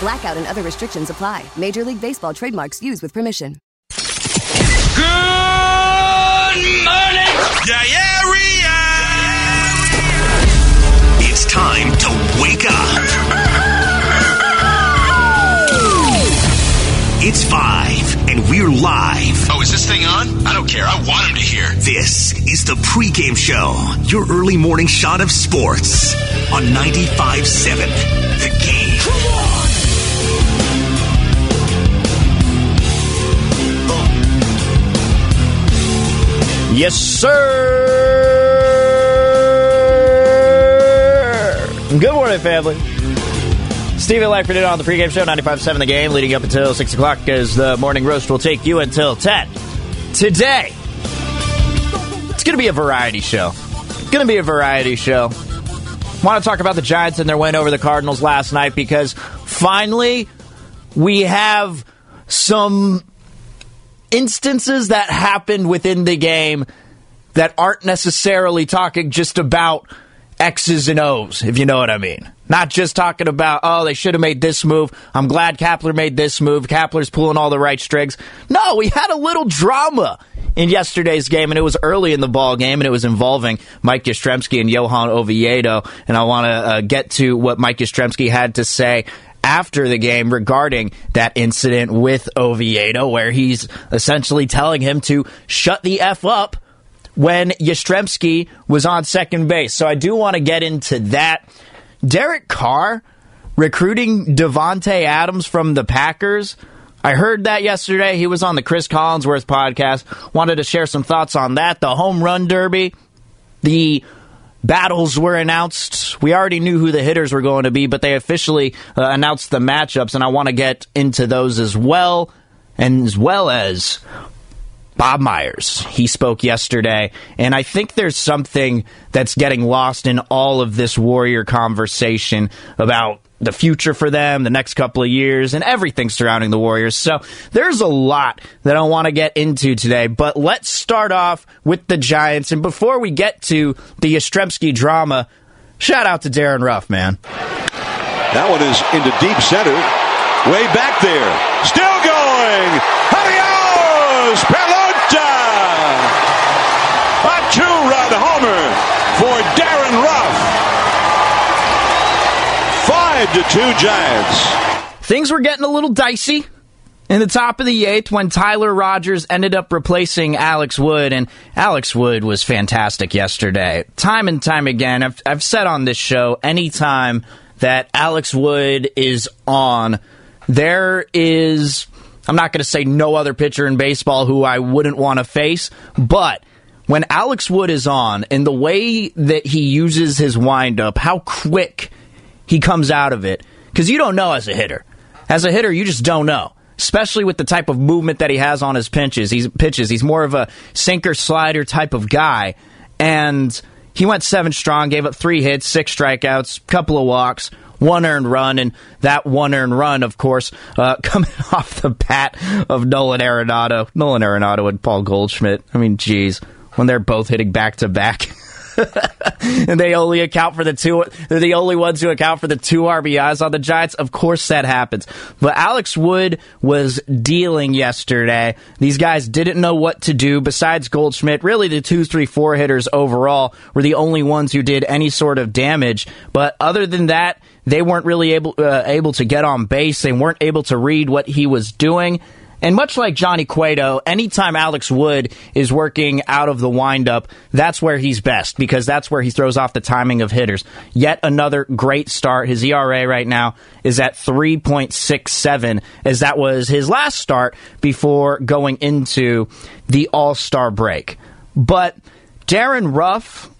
Blackout and other restrictions apply. Major League Baseball trademarks used with permission. Good morning, diarrhea. It's time to wake up. It's five, and we're live. Oh, is this thing on? I don't care. I want him to hear. This is the pregame show, your early morning shot of sports on 95 7. Yes, sir. Good morning, family. Steven Langford on the pregame show, 95.7 The Game, leading up until 6 o'clock as the morning roast will take you until 10. Today, it's going to be a variety show. Going to be a variety show. Want to talk about the Giants and their win over the Cardinals last night because finally we have some instances that happened within the game that aren't necessarily talking just about X's and O's, if you know what I mean. Not just talking about, oh, they should have made this move. I'm glad Kapler made this move. Kapler's pulling all the right strings. No, we had a little drama in yesterday's game, and it was early in the ball game, and it was involving Mike Yastrzemski and Johan Oviedo. And I want to uh, get to what Mike Yastrzemski had to say after the game regarding that incident with Oviedo, where he's essentially telling him to shut the F up when Yastrzemski was on second base. So I do want to get into that. Derek Carr recruiting Davante Adams from the Packers. I heard that yesterday. He was on the Cris Collinsworth podcast. Wanted to share some thoughts on that. The home run derby, the battles were announced. We already knew who the hitters were going to be, but they officially uh, announced the matchups, and I want to get into those as well, and as well as Bob Myers. He spoke yesterday, and I think there's something that's getting lost in all of this Warrior conversation about the future for them, the next couple of years, and everything surrounding the Warriors. So there's a lot that I want to get into today, but let's start off with the Giants. And before we get to the Yastrzemski drama, shout out to Darin Ruf, man. That one is into deep center. Way back there. Still going. Adios, Pelota. A two-run homer 5 to 2 Giants. Things were getting a little dicey in the top of the eighth when Tyler Rogers ended up replacing Alex Wood, and Alex Wood was fantastic yesterday. Time and time again, I've, I've said on this show anytime that Alex Wood is on, there is, I'm not going to say no other pitcher in baseball who I wouldn't want to face, but when Alex Wood is on and the way that he uses his windup, how quick he comes out of it, because you don't know as a hitter. As a hitter, you just don't know especially with the type of movement that he has on his pitches. He's pitches. He's more of a sinker slider type of guy, and he went seven strong, gave up three hits, six strikeouts, couple of walks, one earned run, and that one earned run, of course, uh, coming off the bat of Nolan Arenado, Nolan Arenado and Paul Goldschmidt. I mean, geez, when they're both hitting back to back. And they only account for the two. They're the only ones who account for the two RBIs on the Giants. Of course, that happens. But Alex Wood was dealing yesterday. These guys didn't know what to do. Besides Goldschmidt, really the two, three, four hitters overall were the only ones who did any sort of damage. But other than that, they weren't really able uh, able to get on base. They weren't able to read what he was doing. And much like Johnny Cueto, anytime Alex Wood is working out of the windup, that's where he's best because that's where he throws off the timing of hitters. Yet another great start. His ERA right now is at 3.67 as that was his last start before going into the All-Star break. But Darin Ruf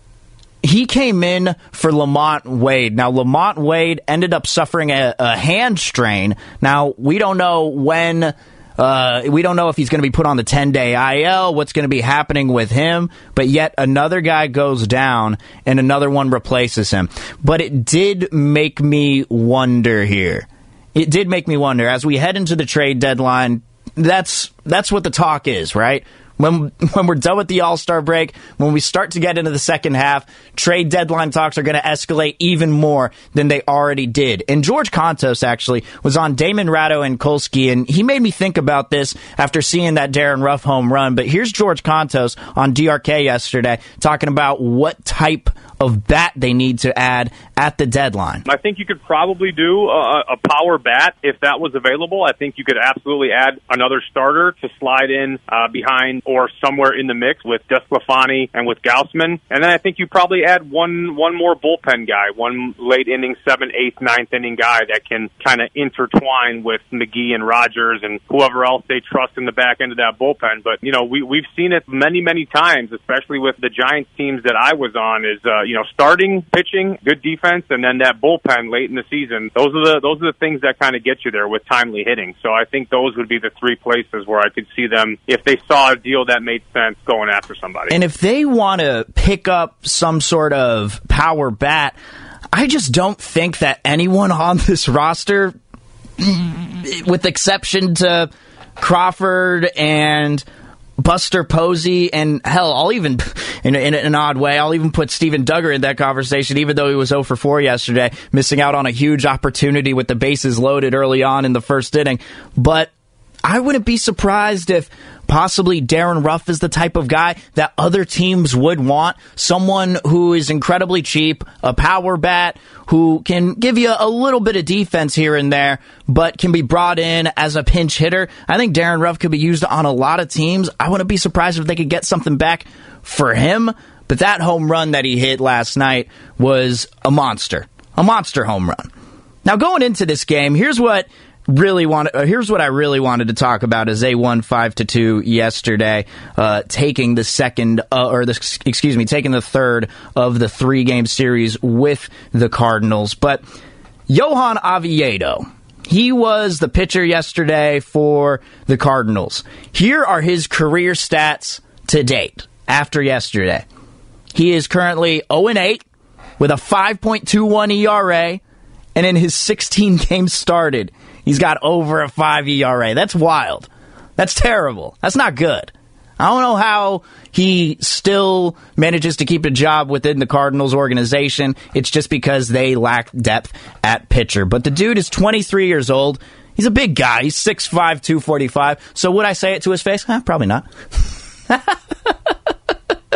he came in for LaMonte Wade. Now, LaMonte Wade ended up suffering a, a hand strain. Now, we don't know when. Uh, we don't know if he's going to be put on the 10 day IL, what's going to be happening with him, but yet another guy goes down and another one replaces him. But it did make me wonder here. It did make me wonder as we head into the trade deadline. That's that's what the talk is, right? When when we're done with the All Star break, when we start to get into the second half, trade deadline talks are going to escalate even more than they already did. And George Kontos actually was on Damon Ratto and Kolsky, and he made me think about this after seeing that Darin Ruf home run. But here's George Kontos on DRK yesterday talking about what type of bat they need to add at the deadline? I think you could probably do a, a power bat if that was available. I think you could absolutely add another starter to slide in uh, behind or somewhere in the mix with DeSclafani and with Gausman. And then I think you probably add one one more bullpen guy, one late inning, seventh, eighth, ninth inning guy that can kind of intertwine with McGee and Rogers and whoever else they trust in the back end of that bullpen. But you know, we we've seen it many many times, especially with the Giants teams that I was on. Is uh, you know, starting pitching, good defense, and then that bullpen late in the season. Those are the those are the things that kind of get you there with timely hitting. So I think those would be the three places where I could see them if they saw a deal that made sense going after somebody. And if they want to pick up some sort of power bat, I just don't think that anyone on this roster, with exception to Crawford and Buster Posey, and hell, I'll even, in, in, an odd way, I'll even put Steven Duggar in that conversation, even though he was 0 for 4 yesterday, missing out on a huge opportunity with the bases loaded early on in the first inning. But I wouldn't be surprised if possibly Darin Ruf is the type of guy that other teams would want. Someone who is incredibly cheap, a power bat, who can give you a little bit of defense here and there, but can be brought in as a pinch hitter. I think Darin Ruf could be used on a lot of teams. I wouldn't be surprised if they could get something back for him. But that home run that he hit last night was a monster. A monster home run. Now, going into this game, here's what really wanted. Uh, here's what I really wanted to talk about: is they won five to two yesterday, uh, taking the second uh, or the excuse me, taking the third of the three game series with the Cardinals. But Johan Oviedo. He was the pitcher yesterday for the Cardinals. Here are his career stats to date after yesterday. He is currently 0 8 with a 5.21 ERA, and in his 16 games started, He's got over a 5 ERA. That's wild. That's terrible. That's not good. I don't know how he still manages to keep a job within the Cardinals organization. It's just because they lack depth at pitcher. But the dude is 23 years old. He's a big guy. He's 6'5, 245. So would I say it to his face? Probably not.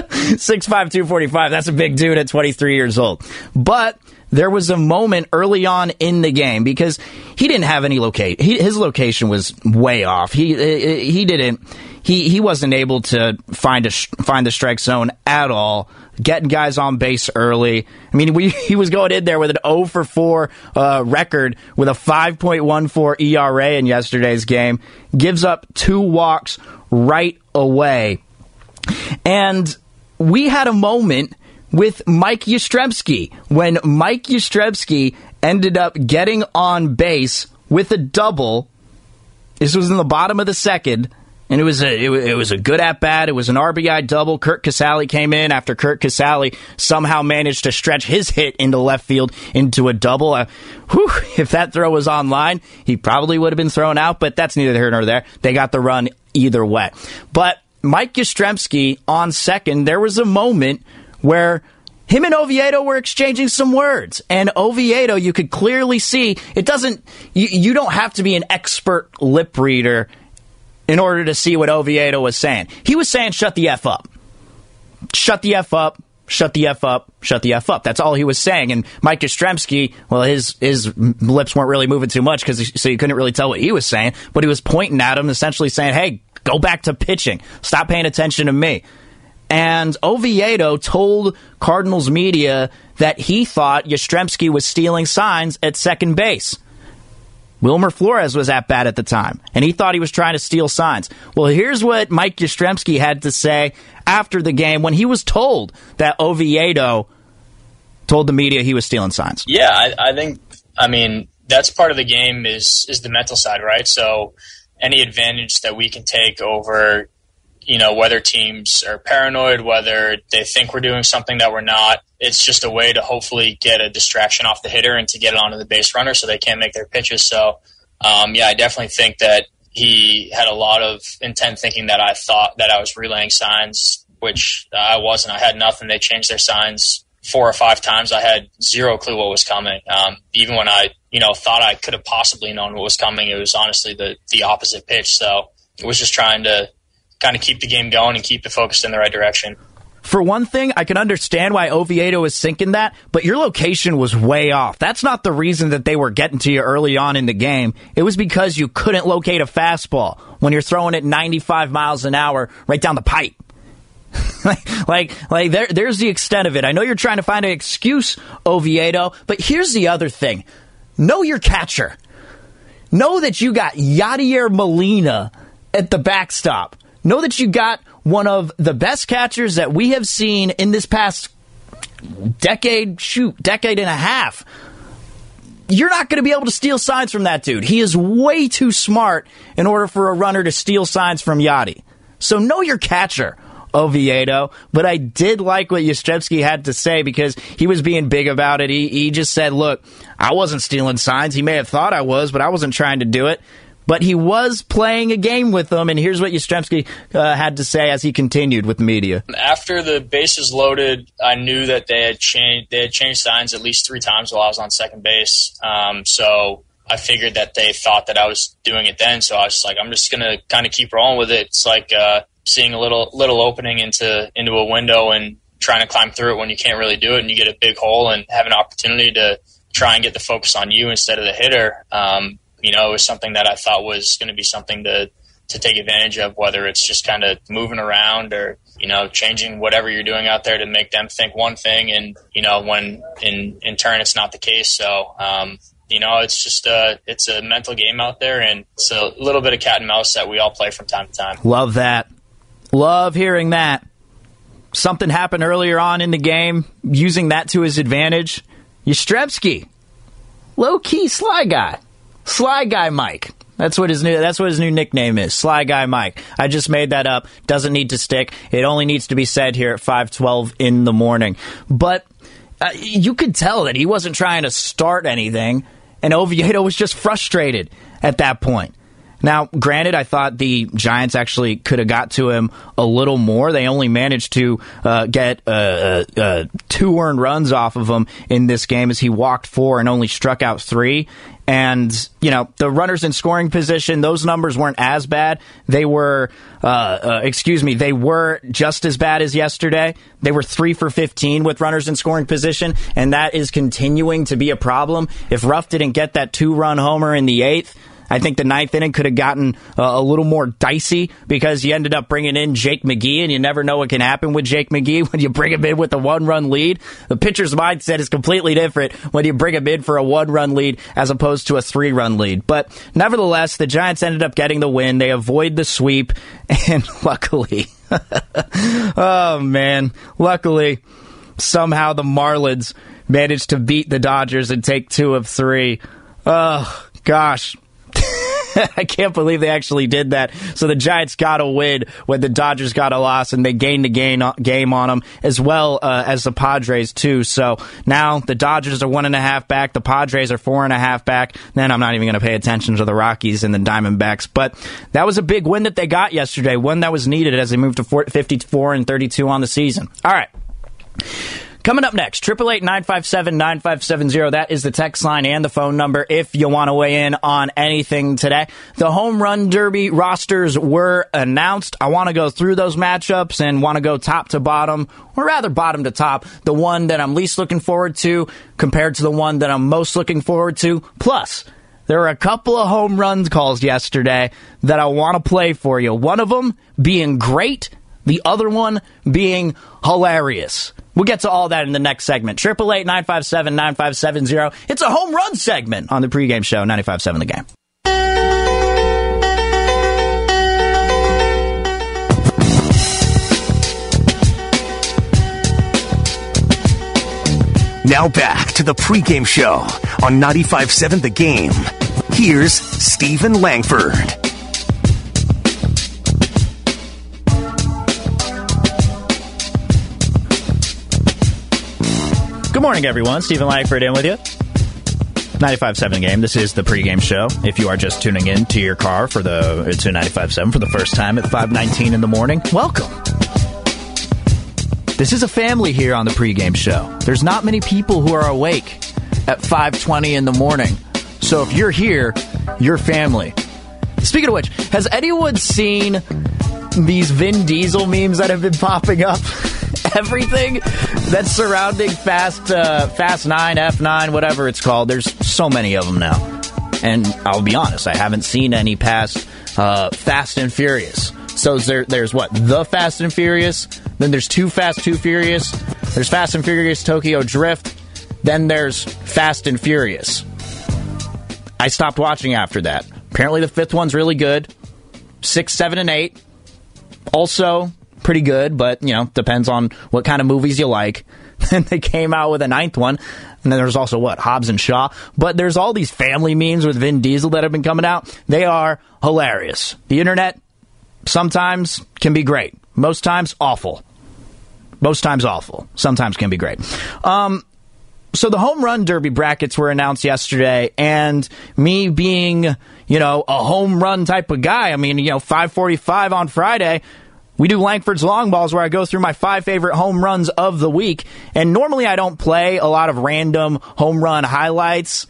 6'5, 245. That's a big dude at 23 years old. But there was a moment early on in the game because he didn't have any locate. His location was way off. He he didn't. He he wasn't able to find a find the strike zone at all. Getting guys on base early. I mean, we, he was going in there with an 0 for 4 uh, record with a 5.14 ERA in yesterday's game. Gives up two walks right away. And we had a moment with Mike Yastrzemski when Mike Yastrzemski ended up getting on base with a double. This was in the bottom of the second. And it was a it, was a good at bat. It was an RBI double. Curt Casali came in after Curt Casali somehow managed to stretch his hit into left field into a double. Uh, whew, if that throw was on line, he probably would have been thrown out. But that's neither here nor there. They got the run either way. But Mike Yastrzemski on second, there was a moment where him and Oviedo were exchanging some words. And Oviedo, you could clearly see it doesn't, you, you don't have to be an expert lip reader in order to see what Oviedo was saying. He was saying, shut the F up. Shut the F up. shut the f up, shut the f up. That's all he was saying. And Mike Yastrzemski, well, his his lips weren't really moving too much because so you couldn't really tell what he was saying. But he was pointing at him, essentially saying, "Hey, go back to pitching. Stop paying attention to me." And Oviedo told Cardinals media that he thought Yastrzemski was stealing signs at second base. Wilmer Flores was at bat at the time, and he thought he was trying to steal signs. Well, here's what Mike Yastrzemski had to say after the game when he was told that Oviedo told the media he was stealing signs. Yeah, I, I think. I mean, that's part of the game is is the mental side, right? So, any advantage that we can take over, you know, whether teams are paranoid, whether they think we're doing something that we're not, it's just a way to hopefully get a distraction off the hitter and to get it onto the base runner so they can't make their pitches. So, um, yeah, I definitely think that he had a lot of intent thinking that I thought that I was relaying signs, which I wasn't. I had nothing. They changed their signs four or five times. I had zero clue what was coming. Um, even when I, you know, thought I could have possibly known what was coming, it was honestly the the opposite pitch. So it was just trying to kind of keep the game going and keep it focused in the right direction. For one thing, I can understand why Oviedo is sinking that, but your location was way off. That's not the reason that they were getting to you early on in the game. It was because you couldn't locate a fastball when you're throwing it 95 miles an hour right down the pipe. like, like, like there, there's the extent of it. I know you're trying to find an excuse, Oviedo, but here's the other thing. Know your catcher. Know that you got Yadier Molina at the backstop. Know that you got one of the best catchers that we have seen in this past decade, shoot, decade and a half. You're not going to be able to steal signs from that dude. He is way too smart in order for a runner to steal signs from Yadi. So know your catcher. Oviedo, but I did like what Yastrzemski had to say because he was being big about it. He, he just said, look, I wasn't stealing signs. He may have thought I was, but I wasn't trying to do it but he was playing a game with them. And here's what Yastrzemski uh, had to say as he continued with the media. After the bases loaded, I knew that they had changed. They had changed signs at least three times while I was on second base. Um, so I figured that they thought that I was doing it then. So I was like, I'm just gonna kind of keep rolling with it. It's like uh, seeing a little little opening into into a window and trying to climb through it when you can't really do it, and you get a big hole and have an opportunity to try and get the focus on you instead of the hitter. Um, you know, it was something that I thought was going to be something to to take advantage of, whether it's just kind of moving around or you know changing whatever you're doing out there to make them think one thing, and you know when in in turn it's not the case. So um, you know, it's just a it's a mental game out there, and it's a little bit of cat and mouse that we all play from time to time. Love that. Love hearing that. Something happened earlier on in the game, using that to his advantage. Yastrzemski, low key sly guy. Sly Guy Mike. That's what his new that's what his new nickname is. Sly Guy Mike. I just made that up. Doesn't need to stick. It only needs to be said here at 5:12 in the morning. But uh, you could tell that he wasn't trying to start anything and Oviedo was just frustrated at that point. Now, granted, I thought the Giants actually could have got to him a little more. They only managed to uh, get uh, uh, uh, two earned runs off of him in this game as he walked four and only struck out three. And, you know, the runners in scoring position, those numbers weren't as bad. They were, uh, uh, excuse me, they were just as bad as yesterday. They were three for 15 with runners in scoring position, and that is continuing to be a problem. If Ruf didn't get that two run homer in the eighth, I think the ninth inning could have gotten uh, a little more dicey because you ended up bringing in Jake McGee, and you never know what can happen with Jake McGee when you bring him in with a one run lead. The pitcher's mindset is completely different when you bring him in for a one run lead as opposed to a three run lead. But nevertheless, the Giants ended up getting the win. They avoid the sweep, and luckily, oh man, luckily, somehow the Marlins managed to beat the Dodgers and take two of three. Oh, gosh. I can't believe they actually did that. So the Giants got a win when the Dodgers got a loss, and they gained a gain, game on them as well uh, as the Padres too. So now the Dodgers are one and a half back, the Padres are four and a half back. Then I'm not even going to pay attention to the Rockies and the Diamondbacks. But that was a big win that they got yesterday, one that was needed as they moved to 54 and 32 on the season. All right. Coming up next, 888-957-9570. That is the text line and the phone number if you want to weigh in on anything today. The home run derby rosters were announced. I want to go through those matchups and want to go top to bottom, or rather bottom to top. The one that I'm least looking forward to compared to the one that I'm most looking forward to. Plus, there were a couple of home runs calls yesterday that I want to play for you. One of them being great, the other one being hilarious. We'll get to all that in the next segment. 888 957 9570. It's a home run segment on the pregame show, 95.7 The Game. Now back to the pregame show on 95.7 The Game. Here's Steven Langford. Morning, everyone. Steven Langford in with you. 95.7 game. This is the pregame show. If you are just tuning in to your car for the to 95.7 for the first time at 5:19 in the morning, welcome. This is a family here on the pregame show. There's not many people who are awake at 5:20 in the morning. So if you're here, you're family. Speaking of which, has anyone seen these Vin Diesel memes that have been popping up? Everything that's surrounding Fast uh, Fast 9, F9, whatever it's called. There's so many of them now. And I'll be honest, I haven't seen any past uh, Fast and Furious. So there, there's what? The Fast and Furious. Then there's Too Fast, Too Furious. There's Fast and Furious Tokyo Drift. Then there's Fast and Furious. I stopped watching after that. Apparently, the fifth one's really good. Six, seven, and eight. Also, pretty good, but, you know, depends on what kind of movies you like. Then they came out with a ninth one. And then there's also what? Hobbs and Shaw. But there's all these family memes with Vin Diesel that have been coming out. They are hilarious. The internet sometimes can be great. Most times, awful. Most times, awful. Sometimes can be great. Um, so the home run derby brackets were announced yesterday, and me being, you know, a home run type of guy, I mean, you know, 545 on Friday, we do Langford's Long Balls where I go through my five favorite home runs of the week. And normally I don't play a lot of random home run highlights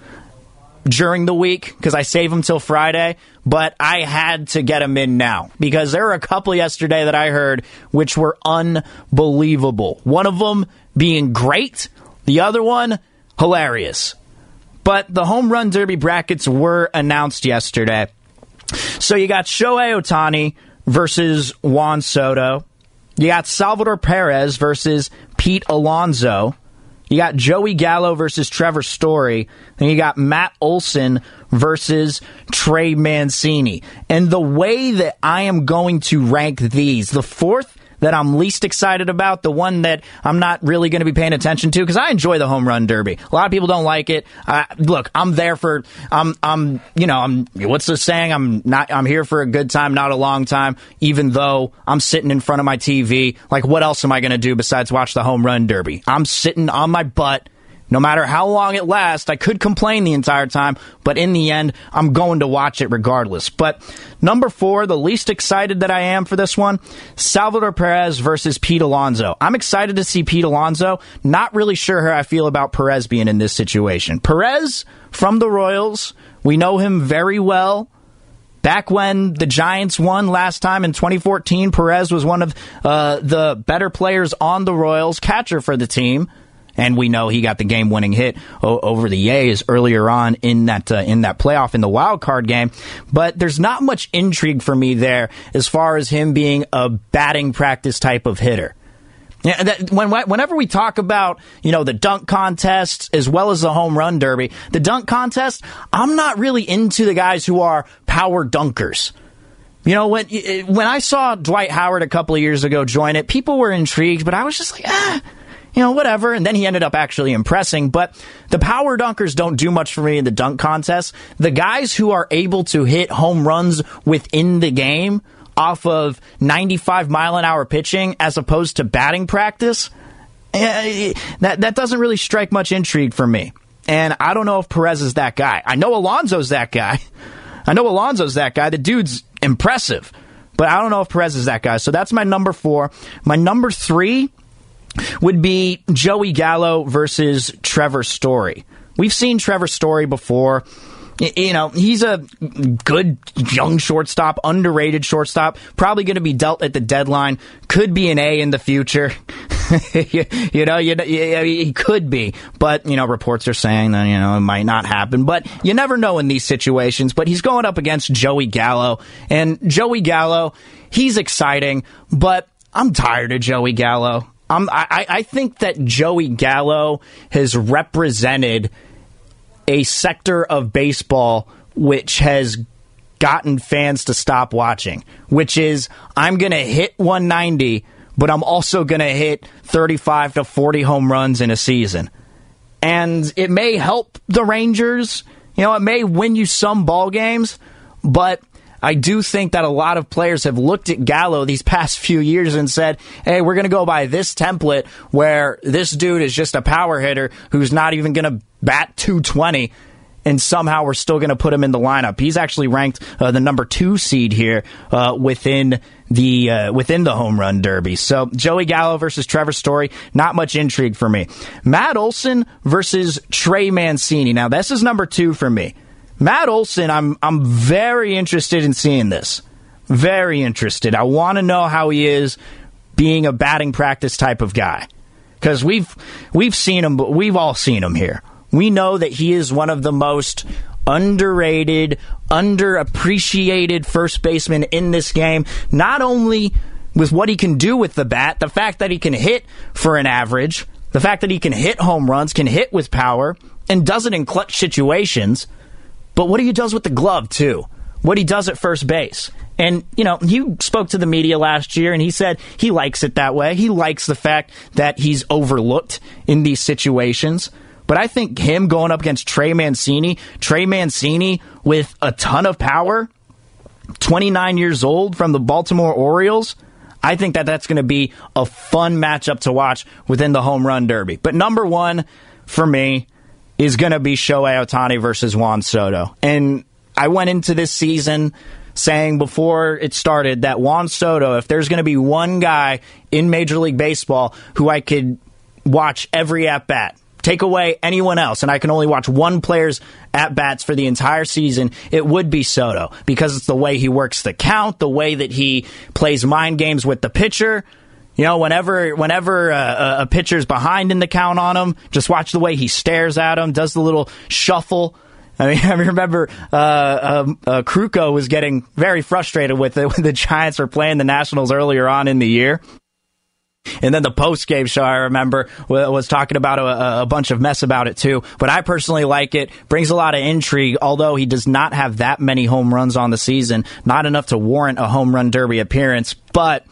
during the week because I save them till Friday. But I had to get them in now because there were a couple yesterday that I heard which were unbelievable. One of them being great, the other one hilarious. But the home run derby brackets were announced yesterday. So you got Shohei Ohtani versus Juan Soto. You got Salvador Perez versus Pete Alonso. You got Joey Gallo versus Trevor Story. And you got Matt Olson versus Trey Mancini. And the way that I am going to rank these, the fourth that I'm least excited about, the one that I'm not really going to be paying attention to, because I enjoy the home run derby. A lot of people don't like it. Uh, look, I'm there for, I'm, I'm, you know, I'm, what's the saying? I'm not, I'm here for a good time, not a long time, even though I'm sitting in front of my TV. Like, what else am I going to do besides watch the home run derby? I'm sitting on my butt no matter how long it lasts, I could complain the entire time, but in the end, I'm going to watch it regardless. But number four, the least excited that I am for this one, Salvador Perez versus Pete Alonso. I'm excited to see Pete Alonso. Not really sure how I feel about Perez being in this situation. Perez from the Royals, we know him very well. Back when the Giants won last time in 2014, Perez was one of uh, the better players on the Royals, catcher for the team and we know he got the game-winning hit o- over the A's earlier on in that uh, in that playoff in the wild card game. But there's not much intrigue for me there as far as him being a batting practice type of hitter. Yeah, that, when, whenever we talk about you know the dunk contest as well as the home run derby, the dunk contest, I'm not really into the guys who are power dunkers. You know when when I saw Dwight Howard a couple of years ago join it, people were intrigued, but I was just like, ah you know, whatever. And then he ended up actually impressing. But the power dunkers don't do much for me in the dunk contest. The guys who are able to hit home runs within the game off of 95 mile an hour pitching as opposed to batting practice, eh, that, that doesn't really strike much intrigue for me. And I don't know if Perez is that guy. I know Alonso's that guy. I know Alonso's that guy. The dude's impressive. But I don't know if Perez is that guy. So that's my number four. My number three would be Joey Gallo versus Trevor Story. We've seen Trevor Story before. You know, he's a good young shortstop, underrated shortstop, probably going to be dealt at the deadline, could be an A in the future. you, you, know, you, he could be, but, you know, reports are saying that, you know, it might not happen, but you never know in these situations. But he's going up against Joey Gallo, and Joey Gallo, he's exciting, but I'm tired of Joey Gallo. Um, I'm, I, I think that Joey Gallo has represented a sector of baseball which has gotten fans to stop watching, which is I'm going to hit 190, but I'm also going to hit 35 to 40 home runs in a season. And it may help the Rangers, you know, it may win you some ball games, but I do think that a lot of players have looked at Gallo these past few years and said, hey, we're going to go by this template where this dude is just a power hitter who's not even going to bat 220 and somehow we're still going to put him in the lineup. He's actually ranked uh, the number two seed here uh, within the uh, within the home run derby. So Joey Gallo versus Trevor Story, not much intrigue for me. Matt Olson versus Trey Mancini. Now this is number two for me. Matt Olson, I'm I'm very interested in seeing this. Very interested. I want to know how he is being a batting practice type of guy. Because we've we've seen him, we've all seen him here. We know that he is one of the most underrated, underappreciated first baseman in this game. Not only with what he can do with the bat, the fact that he can hit for an average, the fact that he can hit home runs, can hit with power, and does it in clutch situations but what he does with the glove, too. What he does at first base. And, you know, he spoke to the media last year and he said he likes it that way. He likes the fact that he's overlooked in these situations. But I think him going up against Trey Mancini, Trey Mancini with a ton of power, 29 years old from the Baltimore Orioles, I think that that's going to be a fun matchup to watch within the home run derby. But number one for me is going to be Shohei Ohtani versus Juan Soto. And I went into this season saying before it started that Juan Soto, if there's going to be one guy in Major League Baseball who I could watch every at bat, take away anyone else, and I can only watch one player's at bats for the entire season, it would be Soto because it's the way he works the count, the way that he plays mind games with the pitcher. You know, whenever whenever uh, a pitcher's behind in the count on him, just watch the way he stares at him, does the little shuffle. I mean, I remember uh, um, uh, Krukow was getting very frustrated with it when the Giants were playing the Nationals earlier on in the year. And then the post game show, I remember, was talking about a, a, bunch of mess about it too. But I personally like it. Brings a lot of intrigue, although he does not have that many home runs on the season. Not enough to warrant a home run derby appearance. But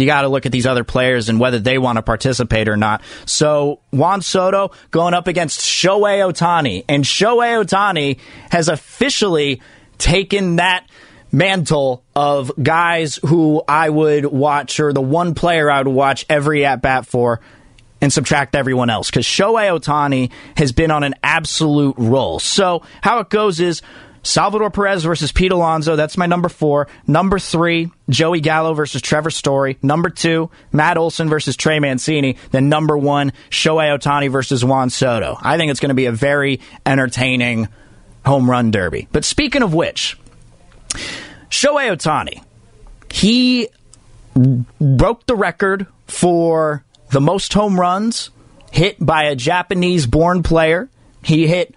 you got to look at these other players and whether they want to participate or not. So Juan Soto going up against Shohei Ohtani, and Shohei Ohtani has officially taken that mantle of guys who I would watch, or the one player I would watch every at bat for, and subtract everyone else. Because Shohei Ohtani has been on an absolute roll. So how it goes is Salvador Perez versus Pete Alonso. That's my number four. Number three, Joey Gallo versus Trevor Story. Number two, Matt Olson versus Trey Mancini. Then number one, Shohei Ohtani versus Juan Soto. I think it's going to be a very entertaining home run derby. But speaking of which, Shohei Ohtani, he broke the record for the most home runs hit by a Japanese born player. He hit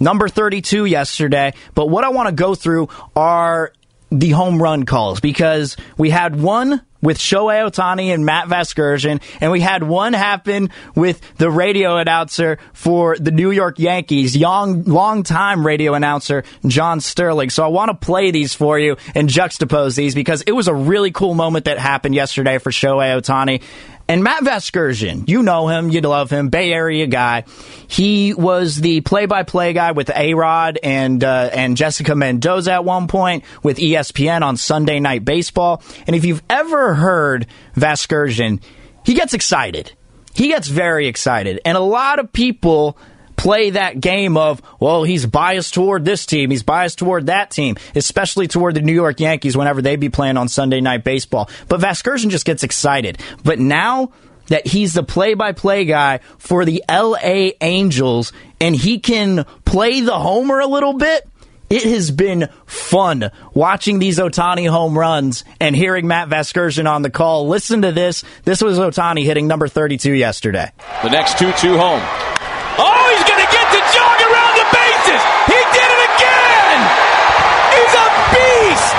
number 32 yesterday. But what I want to go through are the home run calls because we had one with Shohei Ohtani and Matt Vasgersian, and we had one happen with the radio announcer for the New York Yankees, young, long time radio announcer John Sterling. So I want to play these for you and juxtapose these because it was a really cool moment that happened yesterday for Shohei Ohtani. And Matt Vasgersian, you know him, you love him, Bay Area guy. He was the play-by-play guy with A Rod and uh, and Jessica Mendoza at one point with ESPN on Sunday Night Baseball. And if you've ever heard Vasgersian, he gets excited. He gets very excited, and a lot of people play that game of, well, he's biased toward this team, he's biased toward that team, especially toward the New York Yankees whenever they be playing on Sunday night baseball. But Vasgersian just gets excited. But now that he's the play by play guy for the LA Angels and he can play the homer a little bit. It has been fun watching these Ohtani home runs and hearing Matt Vasgersian on the call. Listen to this. This was Ohtani hitting number 32 yesterday. The next 2 2 home. Oh, he's going to get the jog around the bases. He did it again. He's a beast.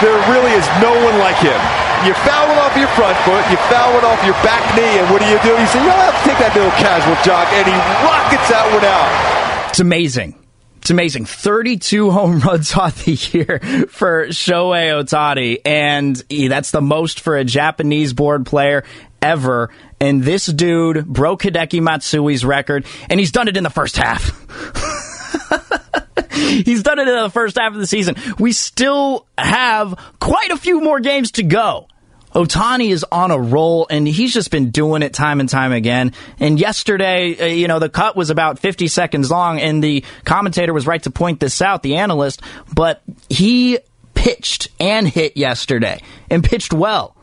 there really is no one like him. You foul it off your front foot, you foul it off your back knee, and what do you do? You say, "You'll have to take that little casual jog," and he rockets that one out. It's amazing. It's amazing. 32 home runs on the year for Shohei Ohtani, and that's the most for a Japanese board player ever. And this dude broke Hideki Matsui's record, and he's done it in the first half. He's done it in the first half of the season. We still have quite a few more games to go. Ohtani is on a roll, and he's just been doing it time and time again. And yesterday, uh, you know, the cut was about 50 seconds long, and the commentator was right to point this out, the analyst, but he pitched and hit yesterday, and pitched well.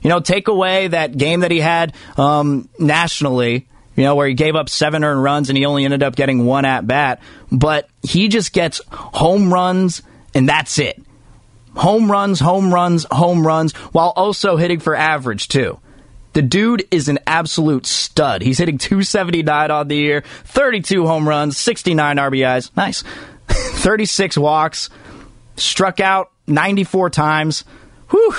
You know, take away that game that he had um, nationally you know, where he gave up seven earned runs and he only ended up getting one at bat. But he just gets home runs and that's it. Home runs, home runs, home runs, while also hitting for average, too. The dude is an absolute stud. He's hitting 279 on the year, 32 home runs, 69 RBIs. Nice. 36 walks, struck out 94 times. Whew.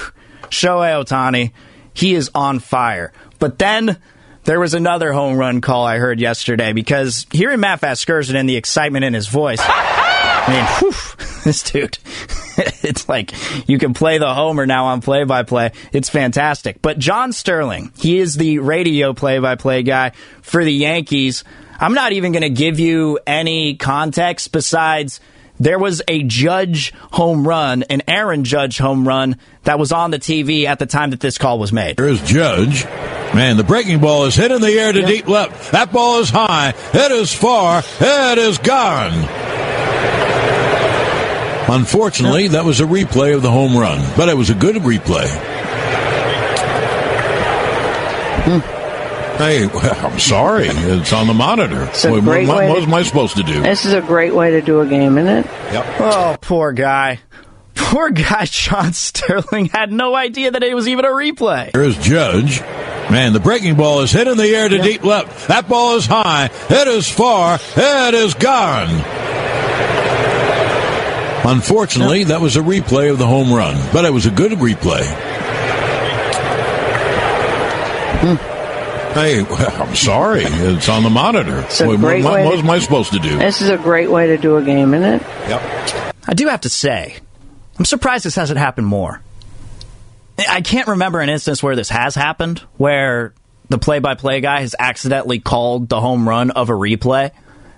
Shohei Ohtani, he is on fire. But then there was another home run call I heard yesterday because hearing Matt Vasgersian and the excitement in his voice, I mean, whew, this dude, it's like you can play the homer now on play by play. It's fantastic. But John Sterling, he is the radio play by play guy for the Yankees. I'm not even going to give you any context besides there was a Judge home run, an Aaron Judge home run that was on the TV at the time that this call was made. Here's Judge. Man, the breaking ball is hit in the air to yep. deep left. That ball is high. It is far. It is gone. Unfortunately, that was a replay of the home run, but it was a good replay. Hmm. Hey, I'm sorry. It's on the monitor. What, what, what am I supposed to do? This is a great way to do a game, isn't it? Yep. Oh, poor guy. Poor guy, John Sterling had no idea that it was even a replay. Here's Judge. Man, the breaking ball is hit in the air to yep. deep left. That ball is high. It is far. It is gone. Unfortunately, yep. that was a replay of the home run, but it was a good replay. Hmm. Hey, I'm sorry. It's on the monitor. What, what, what am I supposed to do? This is a great way to do a game, isn't it? Yep. I do have to say, I'm surprised this hasn't happened more. I can't remember an instance where this has happened, where the play-by-play guy has accidentally called the home run of a replay.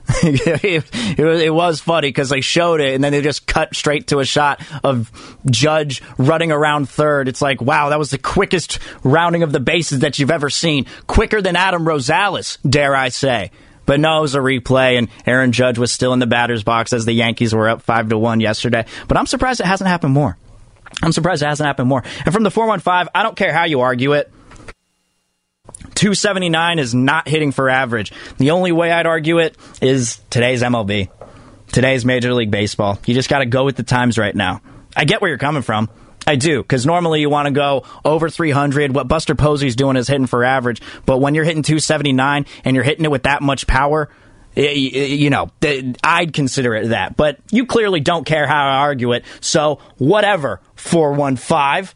it, was, it was funny because they showed it and then they just cut straight to a shot of Judge running around third. It's like, wow, that was the quickest rounding of the bases that you've ever seen. Quicker than Adam Rosales, dare I say. But no, it was a replay, and Aaron Judge was still in the batter's box as the Yankees were up five to one yesterday. But I'm surprised it hasn't happened more. I'm surprised it hasn't happened more. And from the 415, I don't care how you argue it. 279 is not hitting for average. The only way I'd argue it is today's MLB, today's Major League Baseball. You just got to go with the times right now. I get where you're coming from. I do, because normally you want to go over 300. What Buster Posey's doing is hitting for average. But when you're hitting 279 and you're hitting it with that much power, you know, I'd consider it that. But you clearly don't care how I argue it. So, whatever, 415.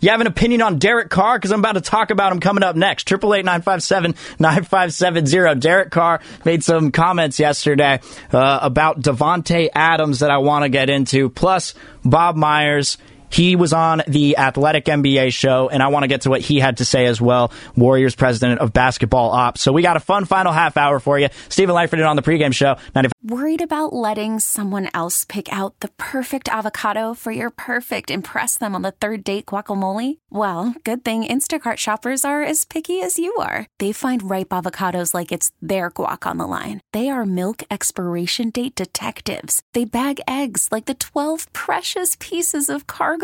You have an opinion on Derek Carr? Because I'm about to talk about him coming up next. Triple eight nine five seven nine five seven zero. Derek Carr made some comments yesterday uh, about Davante Adams that I want to get into. Plus Bob Myers he was on the Athletic NBA show, and I want to get to what he had to say as well. Warriors president of basketball ops. So we got a fun final half hour for you. Steven Langford on the pregame show. 95- Worried about letting someone else pick out the perfect avocado for your perfect impress them on the third date guacamole? Well, good thing Instacart shoppers are as picky as you are. They find ripe avocados like it's their guac on the line. They are milk expiration date detectives. They bag eggs like the 12 precious pieces of cargo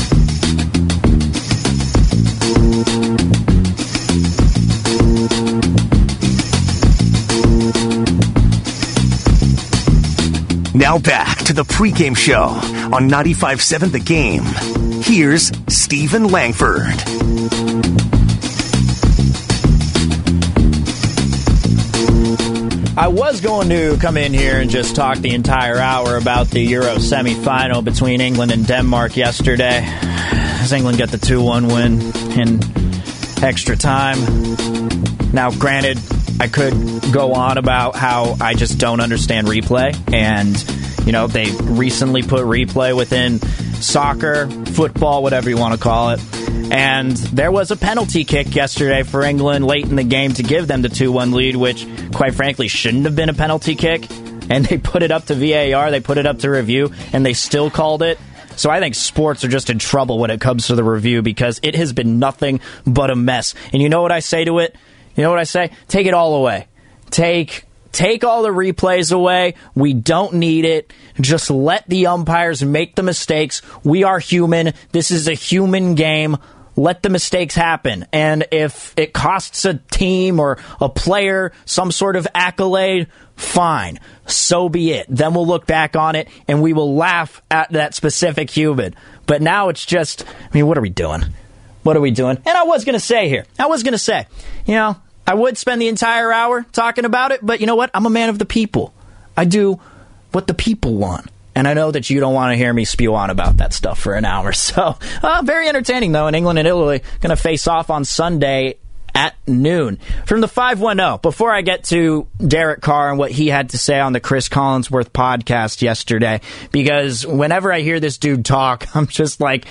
Now back to the pregame show on 95.7 The Game. Here's Steven Langford. I was going to come in here and just talk the entire hour about the Euro semifinal between England and Denmark yesterday. As England got the 2 1 win in extra time. Now, granted, I could go on about how I just don't understand replay. And, you know, they recently put replay within soccer, football, whatever you want to call it. And there was a penalty kick yesterday for England late in the game to give them the 2 1 lead, which, quite frankly, shouldn't have been a penalty kick. And they put it up to VAR, they put it up to review, and they still called it. So I think sports are just in trouble when it comes to the review because it has been nothing but a mess. And you know what I say to it? You know what I say? Take it all away. Take take all the replays away. We don't need it. Just let the umpires make the mistakes. We are human. This is a human game. Let the mistakes happen. And if it costs a team or a player some sort of accolade, fine. So be it. Then we'll look back on it and we will laugh at that specific human. But now it's just, I mean, what are we doing? What are we doing? And I was going to say here, I was going to say, you know, I would spend the entire hour talking about it, but you know what? I'm a man of the people. I do what the people want. And I know that you don't want to hear me spew on about that stuff for an hour. So, uh, very entertaining, though. And England and Italy going to face off on Sunday at noon. From the 510, before I get to Derek Carr and what he had to say on the Cris Collinsworth podcast yesterday, because whenever I hear this dude talk, I'm just like,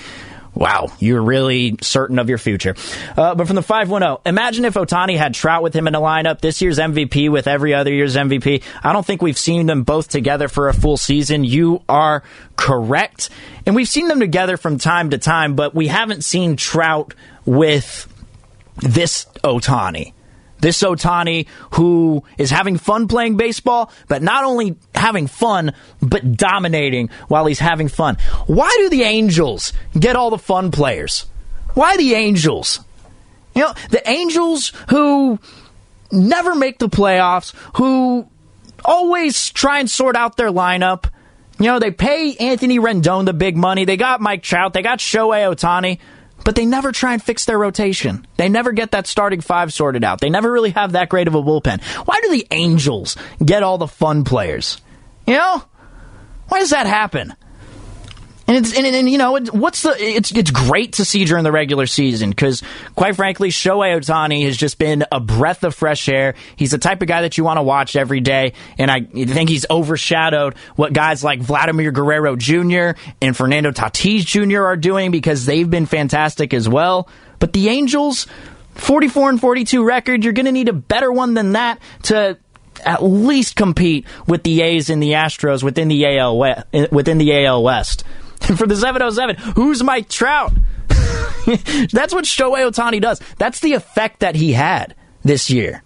Wow, you're really certain of your future. Uh, but from the 510, imagine if Ohtani had Trout with him in the lineup, this year's MVP with every other year's MVP. I don't think we've seen them both together for a full season. You are correct. And we've seen them together from time to time, but we haven't seen Trout with this Ohtani. This Ohtani, who is having fun playing baseball, but not only having fun, but dominating while he's having fun. Why do the Angels get all the fun players? Why the Angels? You know, the Angels who never make the playoffs, who always try and sort out their lineup. You know, they pay Anthony Rendon the big money. They got Mike Trout. They got Shohei Ohtani but they never try and fix their rotation. They never get that starting five sorted out. They never really have that great of a bullpen. Why do the Angels get all the fun players? You know? Why does that happen? And it's and, and, you know what's the it's it's great to see during the regular season because quite frankly Shohei Ohtani has just been a breath of fresh air. He's the type of guy that you want to watch every day, and I think he's overshadowed what guys like Vladimir Guerrero Jr. and Fernando Tatis Jr. are doing because they've been fantastic as well. But the Angels, 44 and 42 record, you're going to need a better one than that to at least compete with the A's and the Astros within the AL within the AL West. for the 707, who's Mike Trout? That's what Shohei Ohtani does. That's the effect that he had this year.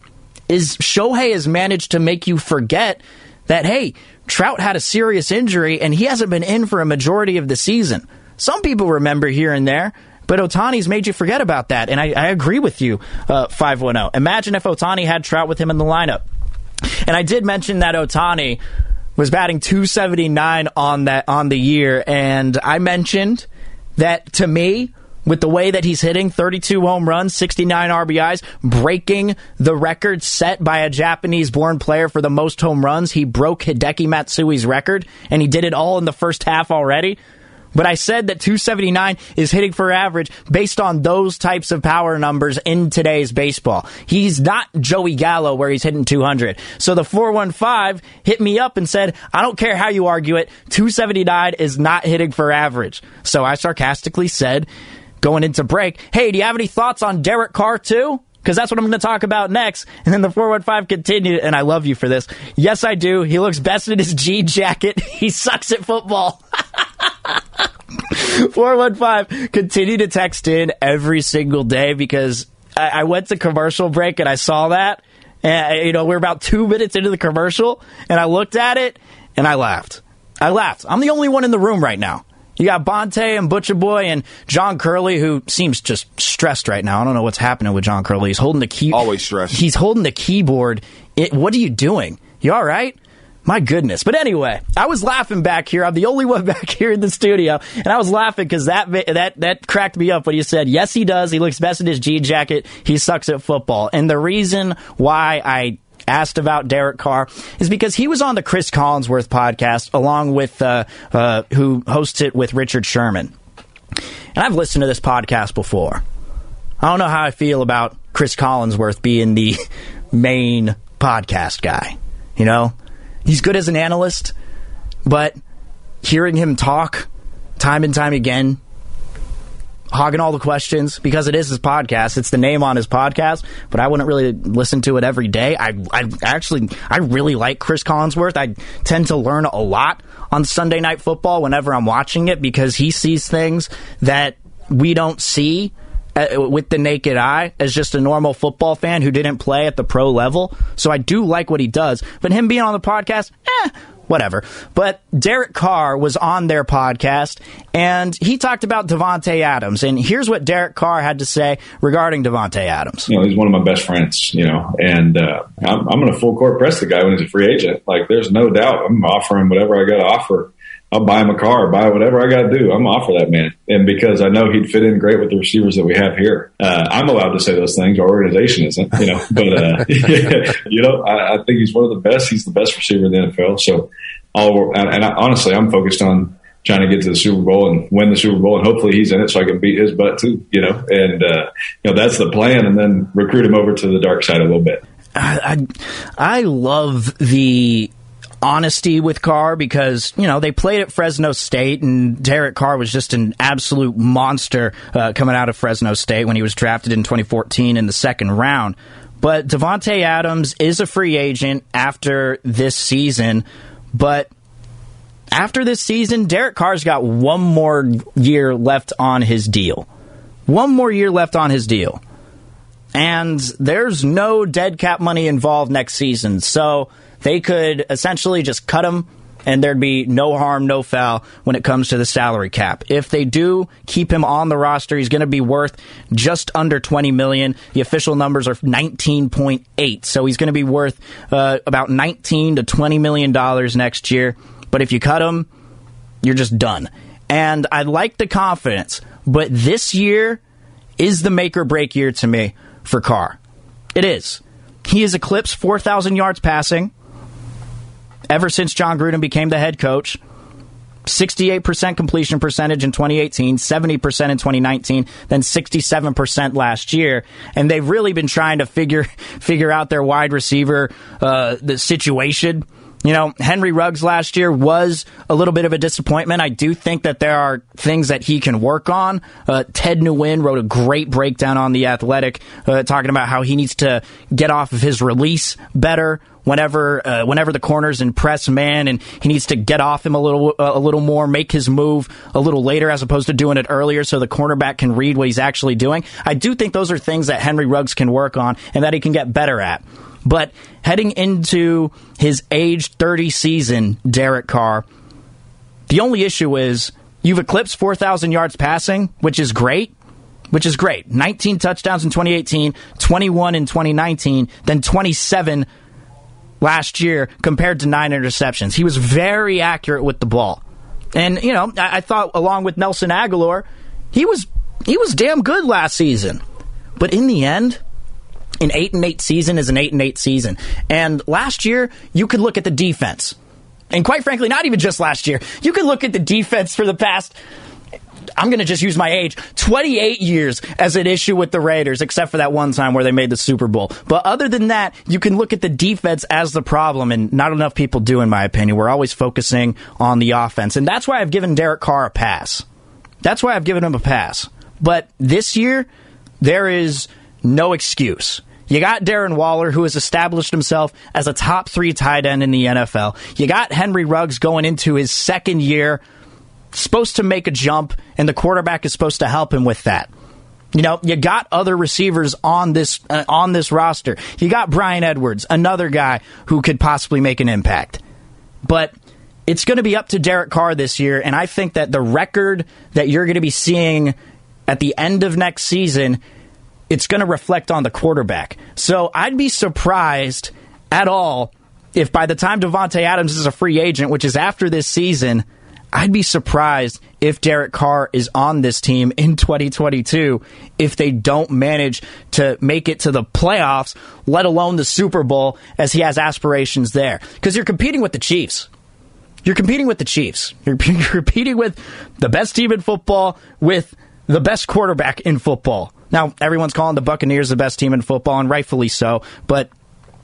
Is Shohei has managed to make you forget that hey, Trout had a serious injury and he hasn't been in for a majority of the season. Some people remember here and there, but Ohtani's made you forget about that. And I, I agree with you, uh, 510. Imagine if Ohtani had Trout with him in the lineup. And I did mention that Ohtani was batting 279 on that on the year and I mentioned that to me with the way that he's hitting 32 home runs, 69 RBIs, breaking the record set by a Japanese born player for the most home runs. He broke Hideki Matsui's record and he did it all in the first half already. But I said that 279 is hitting for average based on those types of power numbers in today's baseball. He's not Joey Gallo where he's hitting 200. So the 415 hit me up and said, I don't care how you argue it, 279 is not hitting for average. So I sarcastically said, going into break, hey, do you have any thoughts on Derek Carr too? Because that's what I'm going to talk about next. And then the 415 continued, and I love you for this. Yes, I do. He looks best in his G jacket. He sucks at football. 415 continue to text in every single day because I, I went to commercial break and I saw that. And, you know, we're about two minutes into the commercial, and I looked at it and I laughed. I laughed. I'm the only one in the room right now. You got Bonta and Butcher Boy and John Curley, who seems just stressed right now. I don't know what's happening with John Curley. He's holding the key. Always stressed. He's holding the keyboard. It, what are you doing? You all right? My goodness. But anyway, I was laughing back here. I'm the only one back here in the studio, and I was laughing because that that that cracked me up when you said, "Yes, he does. He looks best in his G jacket. He sucks at football." And the reason why I asked about Derek Carr is because he was on the Cris Collinsworth podcast along with uh, uh, who hosts it with Richard Sherman. And I've listened to this podcast before. I don't know how I feel about Cris Collinsworth being the main podcast guy. You know, he's good as an analyst, but hearing him talk time and time again hogging all the questions because it is his podcast. It's the name on his podcast, but I wouldn't really listen to it every day. I, I actually, I really like Cris Collinsworth. I tend to learn a lot on Sunday Night Football whenever I'm watching it because he sees things that we don't see uh, with the naked eye as just a normal football fan who didn't play at the pro level. So I do like what he does. But him being on the podcast, eh, whatever. But Derek Carr was on their podcast and he talked about Davante Adams. And here's what Derek Carr had to say regarding Davante Adams. You know, he's one of my best friends, you know, and uh, I'm, I'm going to full court press the guy when he's a free agent. Like, there's no doubt I'm offering whatever I got to offer. I'll buy him a car, buy whatever I got to do. I'm offer that man. And because I know he'd fit in great with the receivers that we have here, uh, I'm allowed to say those things. Our organization isn't, you know, but, uh, you know, I, I, think he's one of the best. He's the best receiver in the NFL. So I'll, and I, honestly, I'm focused on trying to get to the Super Bowl and win the Super Bowl, and hopefully he's in it so I can beat his butt too, you know. And uh, you know that's the plan, and then recruit him over to the dark side a little bit. I I, I love the honesty with Carr because, you know, they played at Fresno State and Derek Carr was just an absolute monster uh, coming out of Fresno State when he was drafted in 2014 in the second round. But Davante Adams is a free agent after this season, but after this season, Derek Carr's got one more year left on his deal. One more year left on his deal. And there's no dead cap money involved next season. So they could essentially just cut him and there'd be no harm, no foul when it comes to the salary cap. If they do keep him on the roster, he's going to be worth just under 20 million. The official numbers are 19.8, so he's going to be worth uh, about 19 to 20 million dollars next year. But if you cut him, you're just done. And I like the confidence, but this year is the make or break year to me for Carr. It is. He has eclipsed 4,000 yards passing ever since Jon Gruden became the head coach. 68% completion percentage in 2018, 70% in 2019, then 67% last year. And they've really been trying to figure figure out their wide receiver uh, the situation. You know, Henry Ruggs last year was a little bit of a disappointment. I do think that there are things that he can work on. Uh, Ted Nguyen wrote a great breakdown on The Athletic, uh, talking about how he needs to get off of his release better whenever uh, whenever the corner's and press man, and he needs to get off him a little uh, a little more, make his move a little later as opposed to doing it earlier, so the cornerback can read what he's actually doing. I do think those are things that Henry Ruggs can work on and that he can get better at. But heading into his age 30 season, Derek Carr, the only issue is you've eclipsed 4,000 yards passing, which is great. Which is great. 19 touchdowns in 2018, 21 in 2019, then 27 last year compared to nine interceptions. He was very accurate with the ball. And, you know, I, I thought along with Nelson Agholor, he was he was damn good last season. But in the end, an eight and eight season is an eight and eight season. And last year, you could look at the defense. And quite frankly, not even just last year. You could look at the defense for the past I'm going to just use my age 28 years as an issue with the Raiders, except for that one time where they made the Super Bowl. But other than that, you can look at the defense as the problem, and not enough people do, in my opinion. We're always focusing on the offense. And that's why I've given Derek Carr a pass. That's why I've given him a pass. But this year, there is no excuse. You got Darren Waller, who has established himself as a top three tight end in the NFL. You got Henry Ruggs going into his second year, supposed to make a jump, and the quarterback is supposed to help him with that. You know, you got other receivers on this uh, on this roster. You got Bryan Edwards, another guy who could possibly make an impact. But it's going to be up to Derek Carr this year, and I think that the record that you're going to be seeing at the end of next season, it's going to reflect on the quarterback. So I'd be surprised at all if by the time Davante Adams is a free agent, which is after this season, I'd be surprised if Derek Carr is on this team in 2022 if they don't manage to make it to the playoffs, let alone the Super Bowl, as he has aspirations there. Because you're competing with the Chiefs. You're competing with the Chiefs. You're, you're competing with the best team in football with the best quarterback in football. Now, everyone's calling the Buccaneers the best team in football, and rightfully so, but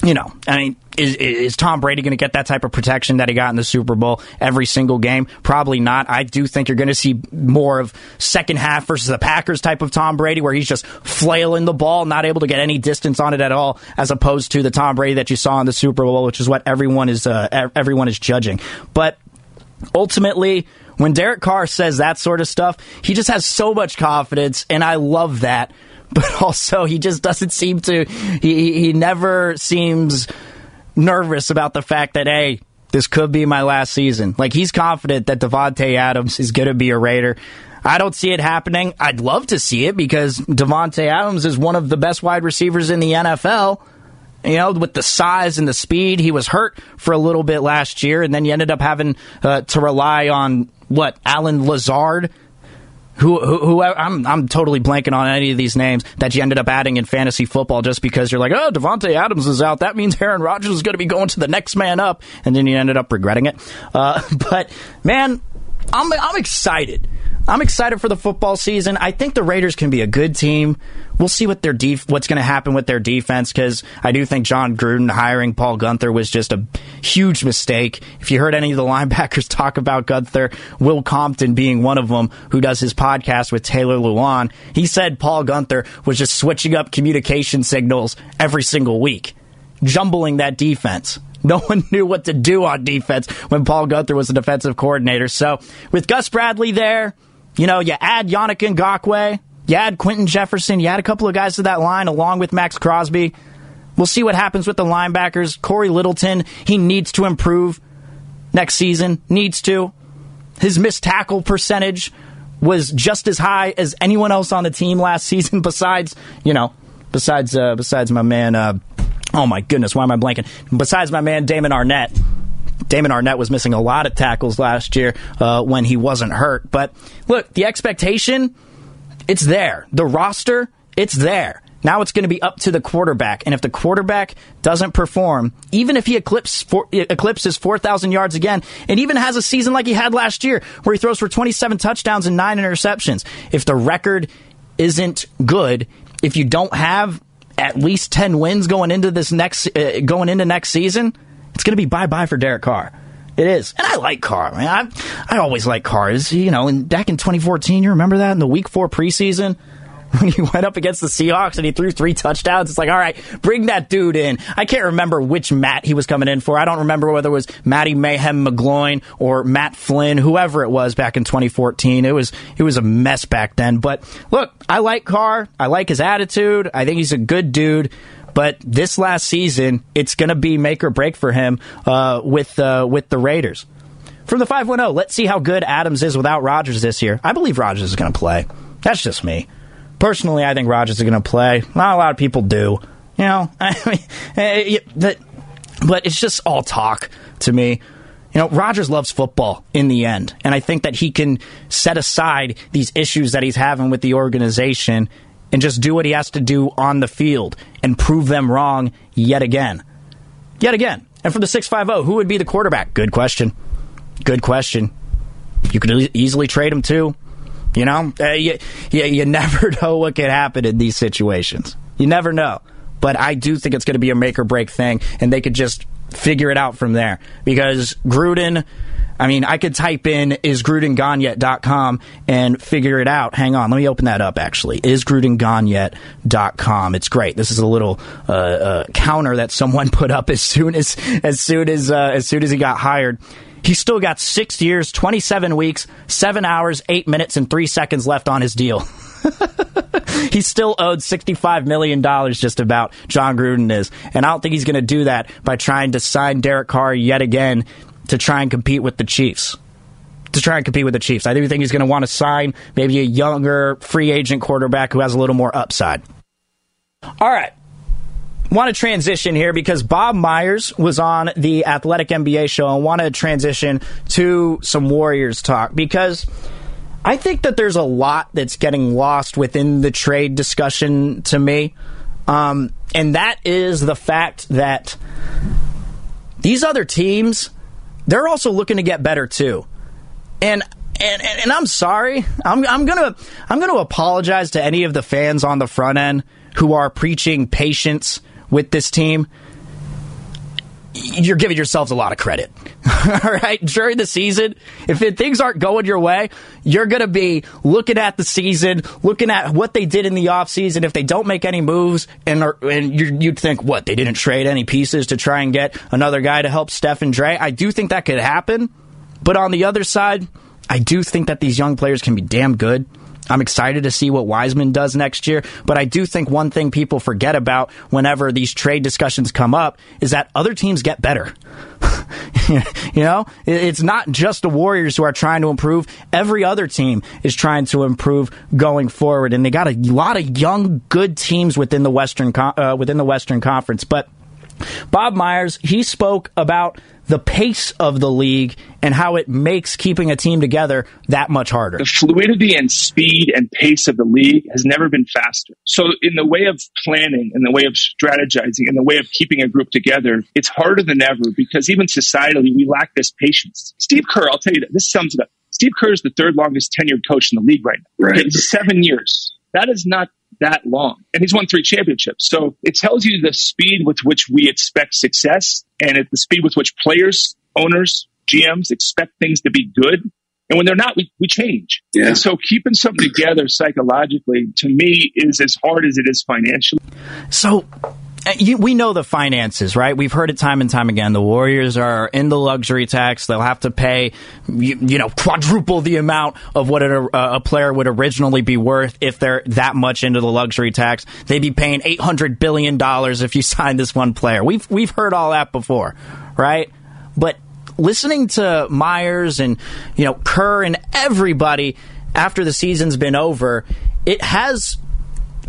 you know, I mean, is, is Tom Brady going to get that type of protection that he got in the Super Bowl every single game? Probably not. I do think you're going to see more of second half versus the Packers type of Tom Brady, where he's just flailing the ball, not able to get any distance on it at all, as opposed to the Tom Brady that you saw in the Super Bowl, which is what everyone is uh, everyone is judging. But ultimately, when Derek Carr says that sort of stuff, he just has so much confidence, and I love that but also he just doesn't seem to. He he never seems nervous about the fact that hey, this could be my last season. Like he's confident that Davante Adams is going to be a Raider. I don't see it happening. I'd love to see it because Davante Adams is one of the best wide receivers in the NFL. You know, with the size and the speed, he was hurt for a little bit last year, and then you ended up having uh, to rely on what Allen Lazard who, who, who I'm I'm totally blanking on any of these names that you ended up adding in fantasy football just because you're like, oh, Davante Adams is out. That means Aaron Rodgers is going to be going to the next man up, and then you ended up regretting it. Uh, but man, I'm I'm excited. I'm excited for the football season. I think the Raiders can be a good team. We'll see what their def- what's going to happen with their defense because I do think Jon Gruden hiring Paul Guenther was just a huge mistake. If you heard any of the linebackers talk about Guenther, Will Compton being one of them, who does his podcast with Taylor Lewan, he said Paul Guenther was just switching up communication signals every single week, jumbling that defense. No one knew what to do on defense when Paul Guenther was the defensive coordinator. So with Gus Bradley there, you know, you add Yannick Ngakoue, you add Quinton Jefferson, you add a couple of guys to that line along with Maxx Crosby. We'll see what happens with the linebackers. Cory Littleton, he needs to improve next season. Needs to. His missed tackle percentage was just as high as anyone else on the team last season, besides, you know, besides uh, besides my man. Uh, oh my goodness, why am I blanking? Besides my man Damon Arnette. Damon Arnette was missing a lot of tackles last year uh, when he wasn't hurt. But look, the expectation, it's there. The roster, it's there. Now it's going to be up to the quarterback. And if the quarterback doesn't perform, even if he eclipses, four, 4,000 yards again, and even has a season like he had last year where he throws for 27 touchdowns and nine interceptions, if the record isn't good, if you don't have at least 10 wins going into this next, uh, going into next season, it's going to be bye bye for Derek Carr. It is, and I like Carr. I mean, I I always like Carr. you know, and back in 2014, you remember that in the Week Four preseason when he went up against the Seahawks and he threw three touchdowns. It's like, all right, bring that dude in. I can't remember which Matt he was coming in for. I don't remember whether it was Matty Mayhem McGloin or Matt Flynn, whoever it was back in 2014. It was it was a mess back then. But look, I like Carr. I like his attitude. I think he's a good dude. But this last season, it's going to be make or break for him uh, with uh, with the Raiders. From the 510, let's see how good Adams is without Rodgers this year. I believe Rodgers is going to play. That's just me. Personally, I think Rodgers is going to play. Not a lot of people do. You know, I mean, eh, eh, but it's just all talk to me. You know, Rodgers loves football in the end, and I think that he can set aside these issues that he's having with the organization and just do what he has to do on the field and prove them wrong yet again. Yet again. And for the 650, who would be the quarterback? Good question. Good question. You could easily trade him too. You know, uh, you, you, you never know what could happen in these situations. You never know. But I do think it's going to be a make or break thing, and they could just figure it out from there. Because Gruden, I mean, I could type in is Gruden gone isgrudengonyet.com and figure it out. Hang on, let me open that up actually. Is Gruden gone Isgrudengonyet.com. It's great. This is a little uh, uh, counter that someone put up as soon as as soon as uh, as soon as he got hired. He still got six years, 27 weeks, seven hours, eight minutes, and three seconds left on his deal. he's still owed $65 million just about, Jon Gruden is. And I don't think he's going to do that by trying to sign Derek Carr yet again to try and compete with the Chiefs. To try and compete with the Chiefs. I do think he's going to want to sign maybe a younger free agent quarterback who has a little more upside. All right want to transition here because Bob Myers was on the Athletic NBA show and want to transition to some Warriors talk because I think that there's a lot that's getting lost within the trade discussion to me. Um, and that is the fact that these other teams, they're also looking to get better too. And and, and, and I'm sorry. I'm, I'm gonna I'm gonna apologize to any of the fans on the front end who are preaching patience with this team, you're giving yourselves a lot of credit. All right. During the season, if things aren't going your way, you're going to be looking at the season, looking at what they did in the offseason. If they don't make any moves, and, are, and you'd think, what, they didn't trade any pieces to try and get another guy to help Steph and Dre? I do think that could happen. But on the other side, I do think that these young players can be damn good. I'm excited to see what Wiseman does next year. But I do think one thing people forget about whenever these trade discussions come up is that other teams get better. you know, it's not just the Warriors who are trying to improve. Every other team is trying to improve going forward, and they got a lot of young, good teams within the Western uh, within the Western Conference. But Bob Myers, he spoke about the pace of the league and how it makes keeping a team together that much harder. The fluidity and speed and pace of the league has never been faster. So, in the way of planning, in the way of strategizing, in the way of keeping a group together, it's harder than ever because even societally, we lack this patience. Steve Kerr, I'll tell you that this sums it up. Steve Kerr is the third longest tenured coach in the league right now. Right. seven years. That is not that long. And he's won three championships. So it tells you the speed with which we expect success and at the speed with which players, owners, GMs expect things to be good. And when they're not, we, we change. Yeah. And so keeping something together psychologically to me is as hard as it is financially. So uh, we know the finances, right? We've heard it time and time again. The Warriors are in the luxury tax. They'll have to pay, you, you know, quadruple the amount of what a, a, player would originally be worth if they're that much into the luxury tax. They'd be paying eight hundred billion dollars if you sign this one player. We've we've heard all that before, right? But listening to Myers and you know Kerr and everybody after the season's been over, it has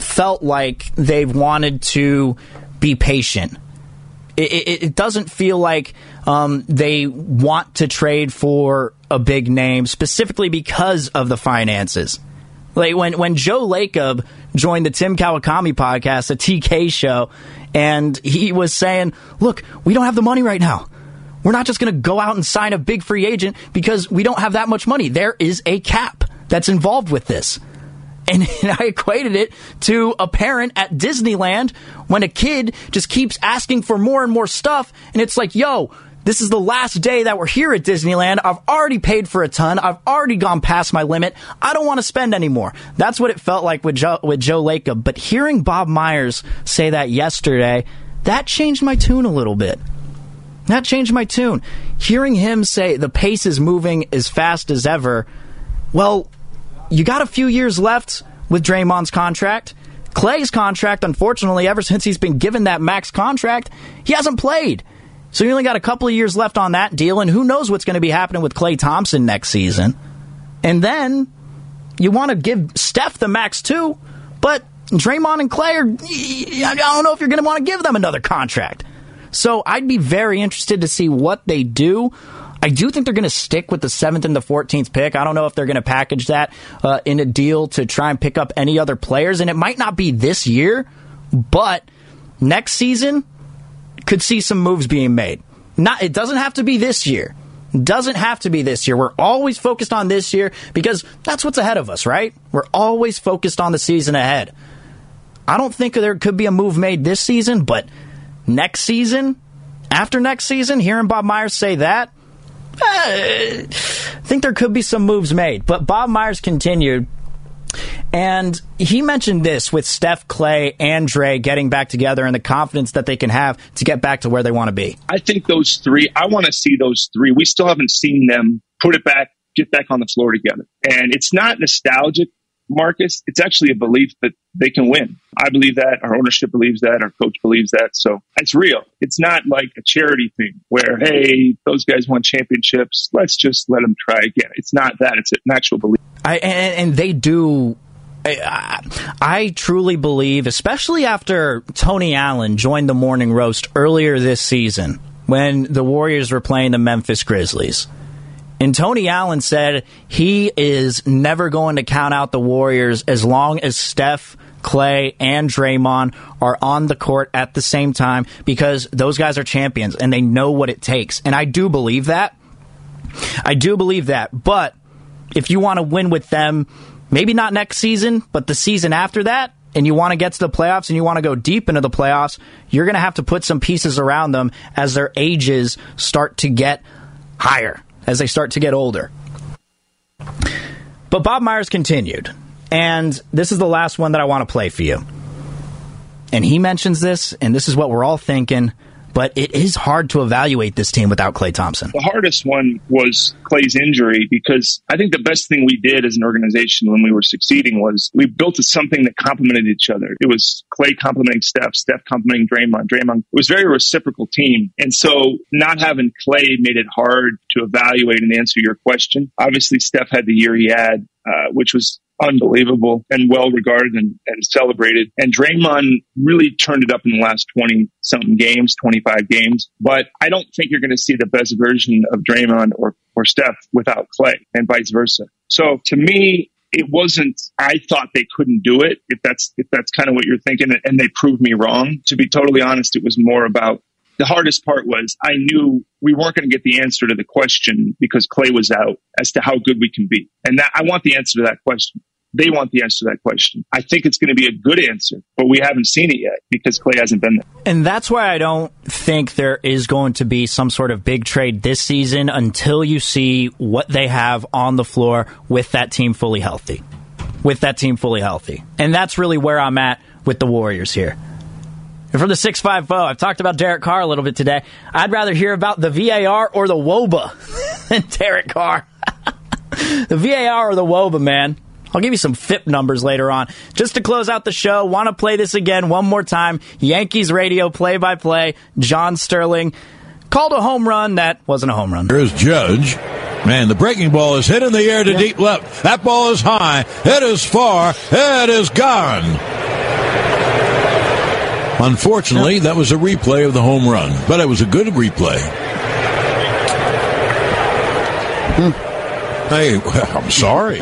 felt like they've wanted to be patient. It, it, it doesn't feel like um, they want to trade for a big name specifically because of the finances. Like when when Joe Lacob joined the Tim Kawakami podcast, the TK show, and he was saying, "Look, we don't have the money right now. We're not just going to go out and sign a big free agent because we don't have that much money. There is a cap that's involved with this." And, I equated it to a parent at Disneyland when a kid just keeps asking for more and more stuff. And it's like, yo, this is the last day that we're here at Disneyland. I've already paid for a ton. I've already gone past my limit. I don't want to spend anymore. That's what it felt like with Joe, with Joe Lacob. But hearing Bob Myers say that yesterday, that changed my tune a little bit. That changed my tune. Hearing him say the pace is moving as fast as ever, well, you got a few years left with Draymond's contract. Klay's contract, unfortunately, ever since he's been given that max contract, he hasn't played. So you only got a couple of years left on that deal, and who knows what's going to be happening with Klay Thompson next season. And then you want to give Steph the max too, but Draymond and Klay are, I don't know if you're going to want to give them another contract. So I'd be very interested to see what they do. I do think they're going to stick with the seventh and the 14th pick. I don't know if they're going to package that uh, in a deal to try and pick up any other players. And it might not be this year, but next season could see some moves being made. Not, it doesn't have to be this year. Doesn't have to be this year. We're always focused on this year because that's what's ahead of us, right? We're always focused on the season ahead. I don't think there could be a move made this season, but next season, after next season, hearing Bob Myers say that, I think there could be some moves made. But Bob Myers continued. And he mentioned this with Steph, Klay, and Dre getting back together and the confidence that they can have to get back to where they want to be. I think those three, I want to see those three. We still haven't seen them put it back, get back on the floor together. And it's not nostalgic, Marcus. It's actually a belief that they can win. I believe that. Our ownership believes that. Our coach believes that. So it's real. It's not like a charity thing where, hey, those guys won championships. Let's just let them try again. It's not that. It's an actual belief. I, and, and they do. I, I truly believe, especially after Tony Allen joined the Morning Roast earlier this season when the Warriors were playing the Memphis Grizzlies. And Tony Allen said he is never going to count out the Warriors as long as Steph, Klay, and Draymond are on the court at the same time because those guys are champions and they know what it takes. And I do believe that. I do believe that. But if you want to win with them, maybe not next season, but the season after that, and you want to get to the playoffs and you want to go deep into the playoffs, you're going to have to put some pieces around them as their ages start to get higher, as they start to get older. But Bob Myers continued, and this is the last one that I want to play for you. And he mentions this, and this is what we're all thinking but it is hard to evaluate this team without Klay Thompson. The hardest one was Klay's injury because I think the best thing we did as an organization when we were succeeding was we built something that complemented each other. It was Klay complementing Steph, Steph complementing Draymond, Draymond. It was a very reciprocal team. And so not having Klay made it hard to evaluate and answer your question. Obviously, Steph had the year he had, uh, which was unbelievable and well regarded and, and, celebrated. And Draymond really turned it up in the last 20 something games, 25 games. But I don't think you're going to see the best version of Draymond or, or Steph without Klay and vice versa. So to me, it wasn't, I thought they couldn't do it. If that's, if that's kind of what you're thinking and they proved me wrong, to be totally honest, it was more about the hardest part was I knew we weren't going to get the answer to the question because Klay was out as to how good we can be. And that I want the answer to that question. They want the answer to that question. I think it's going to be a good answer, but we haven't seen it yet because Klay hasn't been there. And that's why I don't think there is going to be some sort of big trade this season until you see what they have on the floor with that team fully healthy. With that team fully healthy. And that's really where I'm at with the Warriors here. And from the 650, I've talked about Derek Carr a little bit today. I'd rather hear about the VAR or the WOBA than Derek Carr. the VAR or the WOBA, man. I'll give you some FIP numbers later on. Just to close out the show, want to play this again one more time. Yankees radio play by play. John Sterling called a home run that wasn't a home run. Here's Judge. Man, the breaking ball is hit in the air to deep left. That ball is high. It is far. It is gone. Unfortunately, that was a replay of the home run, but it was a good replay. Hmm. Hey, I'm sorry.